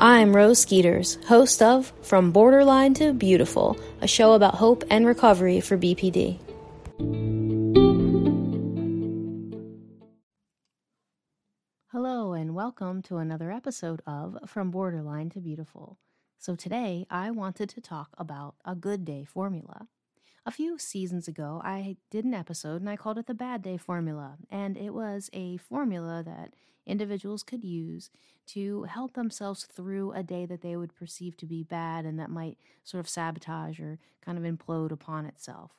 I'm Rose Skeeters, host of From Borderline to Beautiful, a show about hope and recovery for BPD. Hello, and welcome to another episode of From Borderline to Beautiful. So, today I wanted to talk about a good day formula. A few seasons ago, I did an episode and I called it the Bad Day Formula, and it was a formula that individuals could use to help themselves through a day that they would perceive to be bad and that might sort of sabotage or kind of implode upon itself.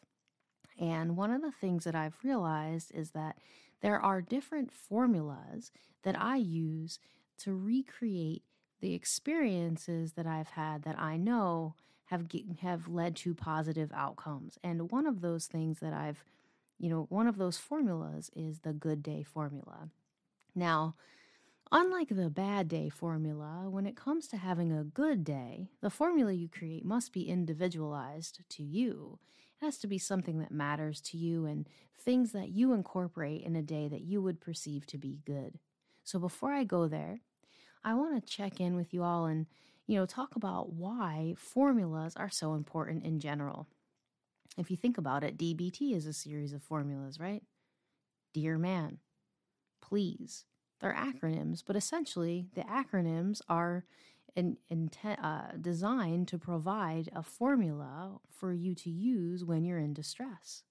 And one of the things that I've realized is that there are different formulas that I use to recreate the experiences that I've had that I know have have led to positive outcomes. And one of those things that I've, you know, one of those formulas is the good day formula. Now, unlike the bad day formula, when it comes to having a good day, the formula you create must be individualized to you. It has to be something that matters to you and things that you incorporate in a day that you would perceive to be good. So before I go there, I want to check in with you all and, you know, talk about why formulas are so important in general. If you think about it, DBT is a series of formulas, right? Dear man, please. They're acronyms, but essentially the acronyms are uh, designed to provide a formula for you to use when you're in distress.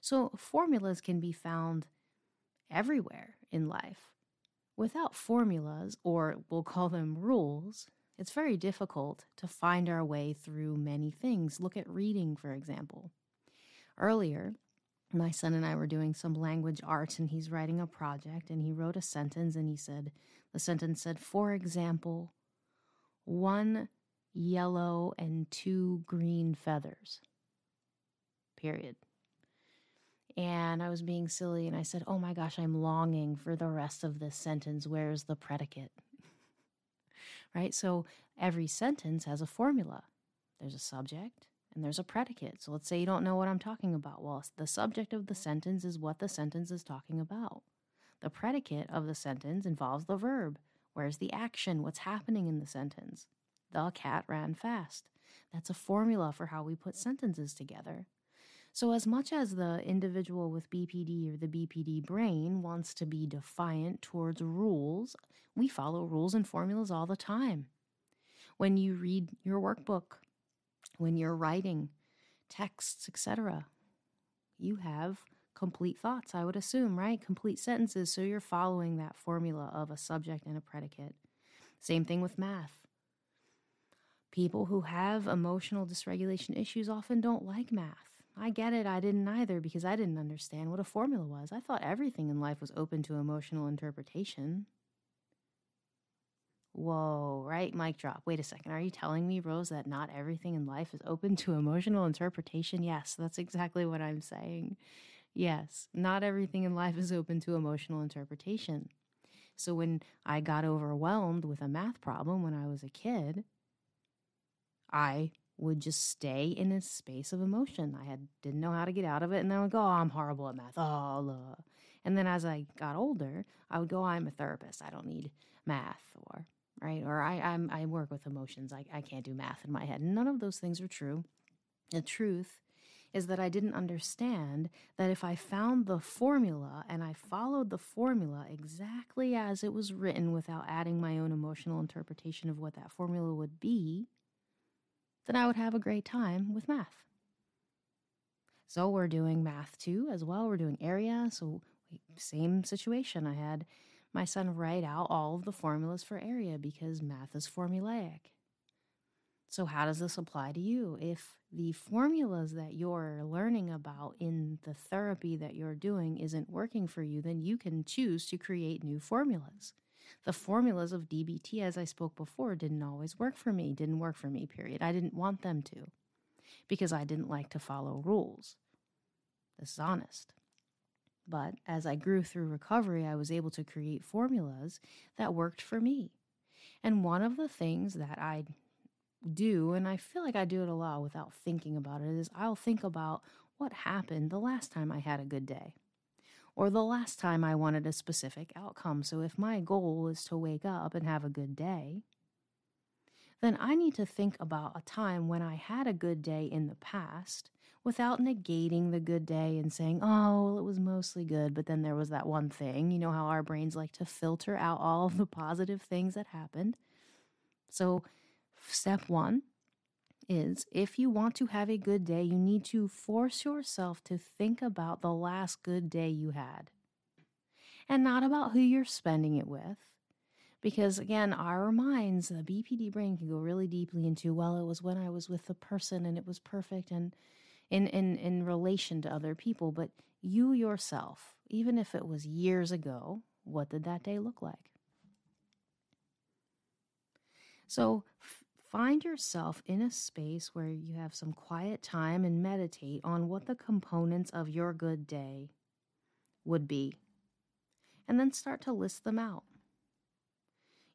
So formulas can be found everywhere in life. Without formulas, or we'll call them rules, it's very difficult to find our way through many things. Look at reading, for example. Earlier, my son and I were doing some language arts, and he's writing a project, and he wrote a sentence, and he said, the sentence said, for example, one yellow and two green feathers. Period. And I was being silly, and I said, oh my gosh, I'm longing for the rest of this sentence. Where's the predicate? right? So every sentence has a formula. There's a subject, and there's a predicate. So let's say you don't know what I'm talking about. Well, the subject of the sentence is what the sentence is talking about. The predicate of the sentence involves the verb. Where's the action? What's happening in the sentence? The cat ran fast. That's a formula for how we put sentences together. So, as much as the individual with BPD or the BPD brain wants to be defiant towards rules, we follow rules and formulas all the time. When you read your workbook, when you're writing texts, etc. You have complete thoughts, I would assume, right? Complete sentences. So you're following that formula of a subject and a predicate. Same thing with math. People who have emotional dysregulation issues often don't like math. I get it, I didn't either because I didn't understand what a formula was. I thought everything in life was open to emotional interpretation. Whoa, right? Mic drop. Wait a second. Are you telling me, Rose, that not everything in life is open to emotional interpretation? Yes, that's exactly what I'm saying. Yes, not everything in life is open to emotional interpretation. So when I got overwhelmed with a math problem when I was a kid, I would just stay in a space of emotion. I had didn't know how to get out of it, and I would go, oh, "I'm horrible at math." Oh, blah. and then as I got older, I would go, oh, "I'm a therapist. I don't need math," or right? Or I I'm, I work with emotions. I, I can't do math in my head. None of those things are true. The truth is that I didn't understand that if I found the formula and I followed the formula exactly as it was written without adding my own emotional interpretation of what that formula would be, then I would have a great time with math. So we're doing math too as well. We're doing area. So same situation. I had my son write out all of the formulas for area because math is formulaic. So, how does this apply to you? If the formulas that you're learning about in the therapy that you're doing isn't working for you, then you can choose to create new formulas. The formulas of DBT, as I spoke before, didn't always work for me, didn't work for me, period. I didn't want them to because I didn't like to follow rules. This is honest. But as I grew through recovery, I was able to create formulas that worked for me. And one of the things that I do, and I feel like I do it a lot without thinking about it, is I'll think about what happened the last time I had a good day or the last time I wanted a specific outcome. So if my goal is to wake up and have a good day, then I need to think about a time when I had a good day in the past without negating the good day and saying, oh, well, it was mostly good, but then there was that one thing. You know how our brains like to filter out all of the positive things that happened. So, step one is if you want to have a good day, you need to force yourself to think about the last good day you had and not about who you're spending it with. Because again, our minds, the BPD brain can go really deeply into, well, it was when I was with the person and it was perfect and in, in, in relation to other people. But you yourself, even if it was years ago, what did that day look like? So f- find yourself in a space where you have some quiet time and meditate on what the components of your good day would be. And then start to list them out.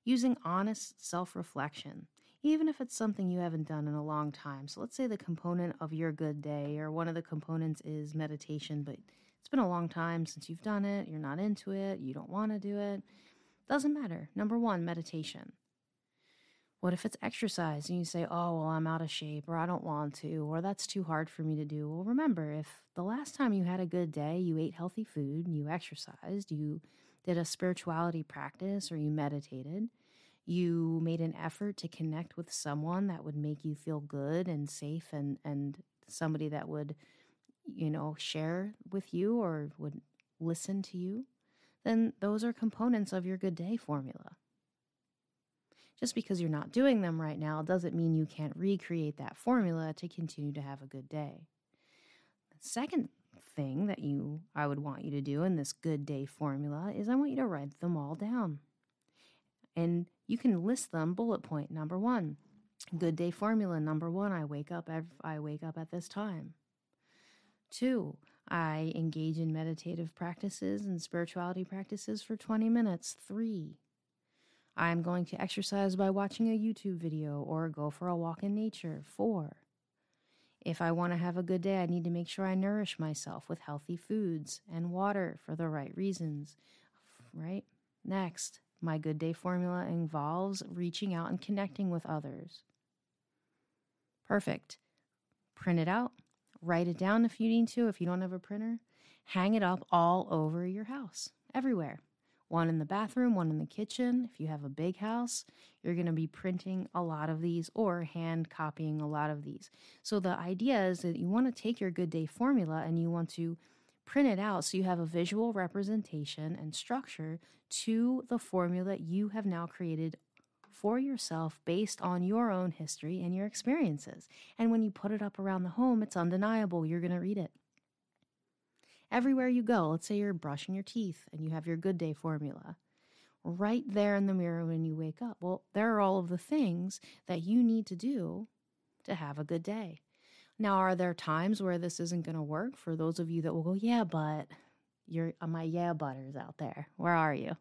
Using honest self reflection, even if it's something you haven't done in a long time. So let's say the component of your good day, or one of the components is meditation, but it's been a long time since you've done it, you're not into it, you don't want to do it. Doesn't matter. Number one, meditation. What if it's exercise and you say, oh, well, I'm out of shape or I don't want to or that's too hard for me to do? Well, remember, if the last time you had a good day, you ate healthy food, you exercised, you did a spirituality practice or you meditated, you made an effort to connect with someone that would make you feel good and safe and, and somebody that would, you know, share with you or would listen to you, then those are components of your good day formula. Just because you're not doing them right now doesn't mean you can't recreate that formula to continue to have a good day. The second thing that you I would want you to do in this good day formula is I want you to write them all down. And you can list them bullet point number 1. Good day formula number 1, I wake up I wake up at this time. 2, I engage in meditative practices and spirituality practices for 20 minutes. 3, I'm going to exercise by watching a YouTube video or go for a walk in nature. Four, if I want to have a good day, I need to make sure I nourish myself with healthy foods and water for the right reasons. Right? Next, my good day formula involves reaching out and connecting with others. Perfect. Print it out, write it down if you need to, if you don't have a printer. Hang it up all over your house, everywhere one in the bathroom, one in the kitchen. If you have a big house, you're going to be printing a lot of these or hand copying a lot of these. So the idea is that you want to take your good day formula and you want to print it out so you have a visual representation and structure to the formula you have now created for yourself based on your own history and your experiences. And when you put it up around the home, it's undeniable. You're going to read it everywhere you go. Let's say you're brushing your teeth and you have your good day formula. Right there in the mirror when you wake up. Well, there are all of the things that you need to do to have a good day. Now, are there times where this isn't going to work for those of you that will go, yeah, but you're uh, my yeah butters out there. Where are you?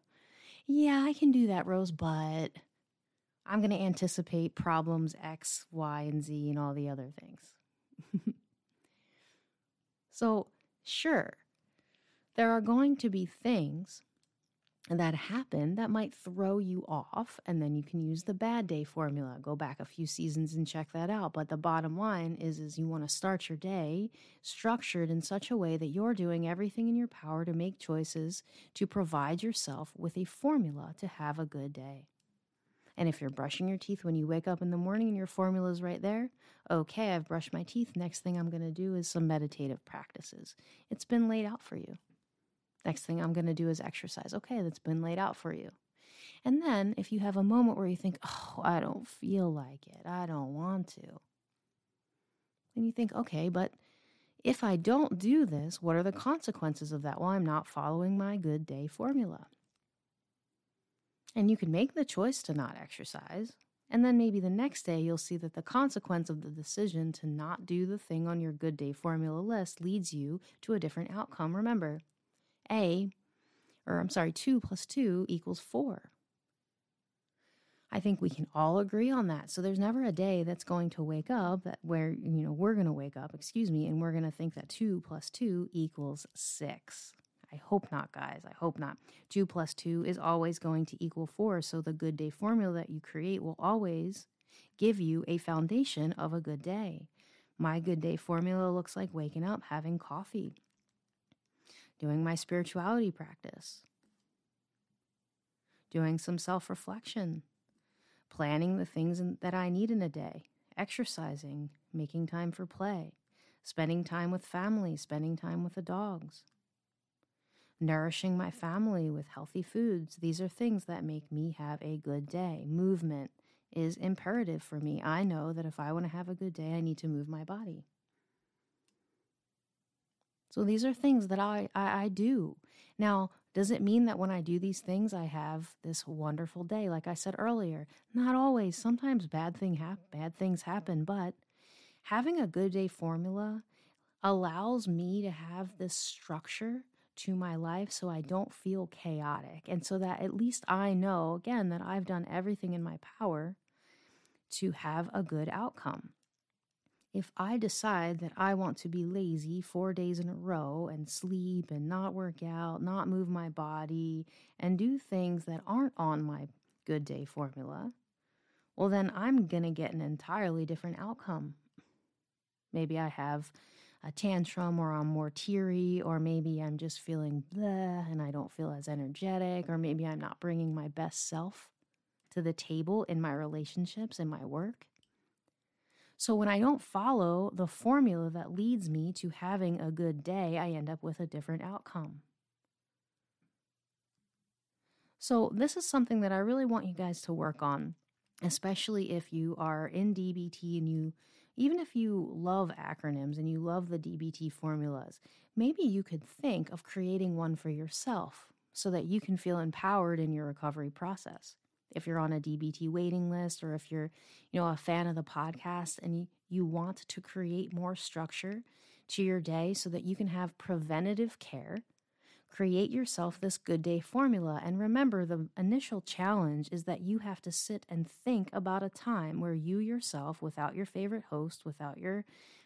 Yeah, I can do that, Rose, but I'm going to anticipate problems X, Y, and Z and all the other things. so, sure, there are going to be things that happen that might throw you off and then you can use the bad day formula go back a few seasons and check that out but the bottom line is is you want to start your day structured in such a way that you're doing everything in your power to make choices to provide yourself with a formula to have a good day and if you're brushing your teeth when you wake up in the morning and your formula is right there, okay, I've brushed my teeth. Next thing I'm going to do is some meditative practices. It's been laid out for you. Next thing I'm going to do is exercise. Okay, that's been laid out for you. And then if you have a moment where you think, oh, I don't feel like it, I don't want to, then you think, okay, but if I don't do this, what are the consequences of that? Well, I'm not following my good day formula. And you can make the choice to not exercise. And then maybe the next day you'll see that the consequence of the decision to not do the thing on your good day formula list leads you to a different outcome. Remember, A, or I'm sorry, 2 plus 2 equals 4. I think we can all agree on that. So there's never a day that's going to wake up that where, you know, we're going to wake up, excuse me, and we're going to think that 2 plus 2 equals 6. I hope not, guys. I hope not. 2 plus 2 is always going to equal 4. So the good day formula that you create will always give you a foundation of a good day. My good day formula looks like waking up, having coffee, doing my spirituality practice, doing some self reflection, planning the things that I need in a day, exercising, making time for play, spending time with family, spending time with the dogs, nourishing my family with healthy foods. These are things that make me have a good day. Movement is imperative for me. I know that if I want to have a good day, I need to move my body. So these are things that I, I, I do. Now, does it mean that when I do these things, I have this wonderful day? Like I said earlier, not always. Sometimes bad thing hap- bad things happen, but having a good day formula allows me to have this structure to my life so I don't feel chaotic. And so that at least I know, again, that I've done everything in my power to have a good outcome if I decide that I want to be lazy four days in a row and sleep and not work out, not move my body, and do things that aren't on my good day formula, well, then I'm going to get an entirely different outcome. Maybe I have a tantrum or I'm more teary, or maybe I'm just feeling blah and I don't feel as energetic, or maybe I'm not bringing my best self to the table in my relationships and my work. So when I don't follow the formula that leads me to having a good day, I end up with a different outcome. So this is something that I really want you guys to work on, especially if you are in DBT and you even if you love acronyms and you love the DBT formulas, maybe you could think of creating one for yourself so that you can feel empowered in your recovery process if you're on a DBT waiting list or if you're, you know, a fan of the podcast and you, want to create more structure to your day so that you can have preventative care, create yourself this good day formula. And remember, the initial challenge is that you have to sit and think about a time where you yourself, without your favorite host, without your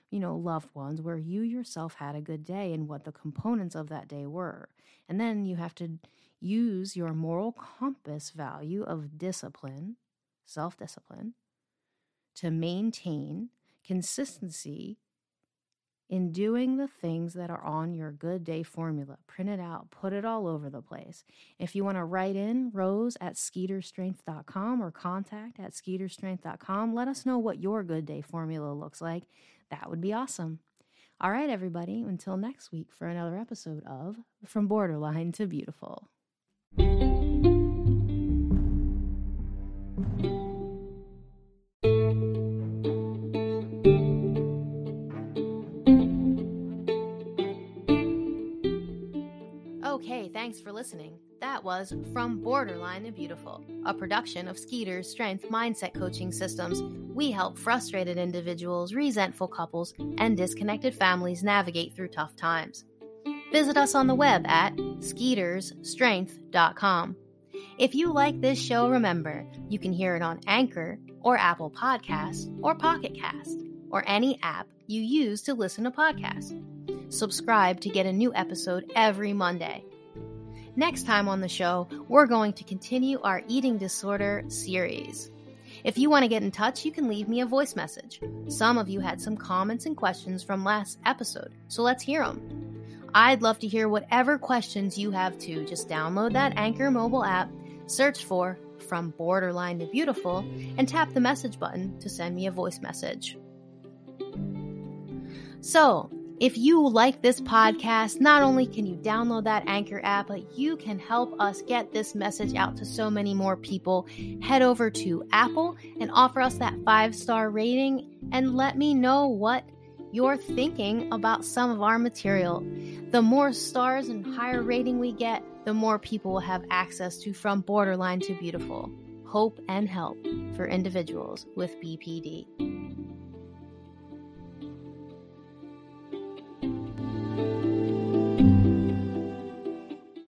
you know, loved ones, where you yourself had a good day and what the components of that day were. And then you have to use your moral compass value of discipline, self discipline, to maintain consistency in doing the things that are on your good day formula. Print it out, put it all over the place. If you want to write in rose at skeeterstrength.com or contact at skeeterstrength.com, let us know what your good day formula looks like. That would be awesome. All right, everybody, until next week for another episode of From Borderline to Beautiful. Thanks for listening. That was From Borderline to Beautiful, a production of Skeeter's Strength Mindset Coaching Systems. We help frustrated individuals, resentful couples, and disconnected families navigate through tough times. Visit us on the web at skeetersstrength.com. If you like this show, remember you can hear it on Anchor or Apple Podcasts or Pocket Cast or any app you use to listen to podcasts. Subscribe to get a new episode every Monday. Next time on the show, we're going to continue our eating disorder series. If you want to get in touch, you can leave me a voice message. Some of you had some comments and questions from last episode, so let's hear them. I'd love to hear whatever questions you have too. Just download that Anchor mobile app, search for From Borderline to Beautiful, and tap the message button to send me a voice message. So, if you like this podcast, not only can you download that Anchor app, but you can help us get this message out to so many more people. Head over to Apple and offer us that five star rating and let me know what you're thinking about some of our material. The more stars and higher rating we get, the more people will have access to From Borderline to Beautiful hope and help for individuals with BPD.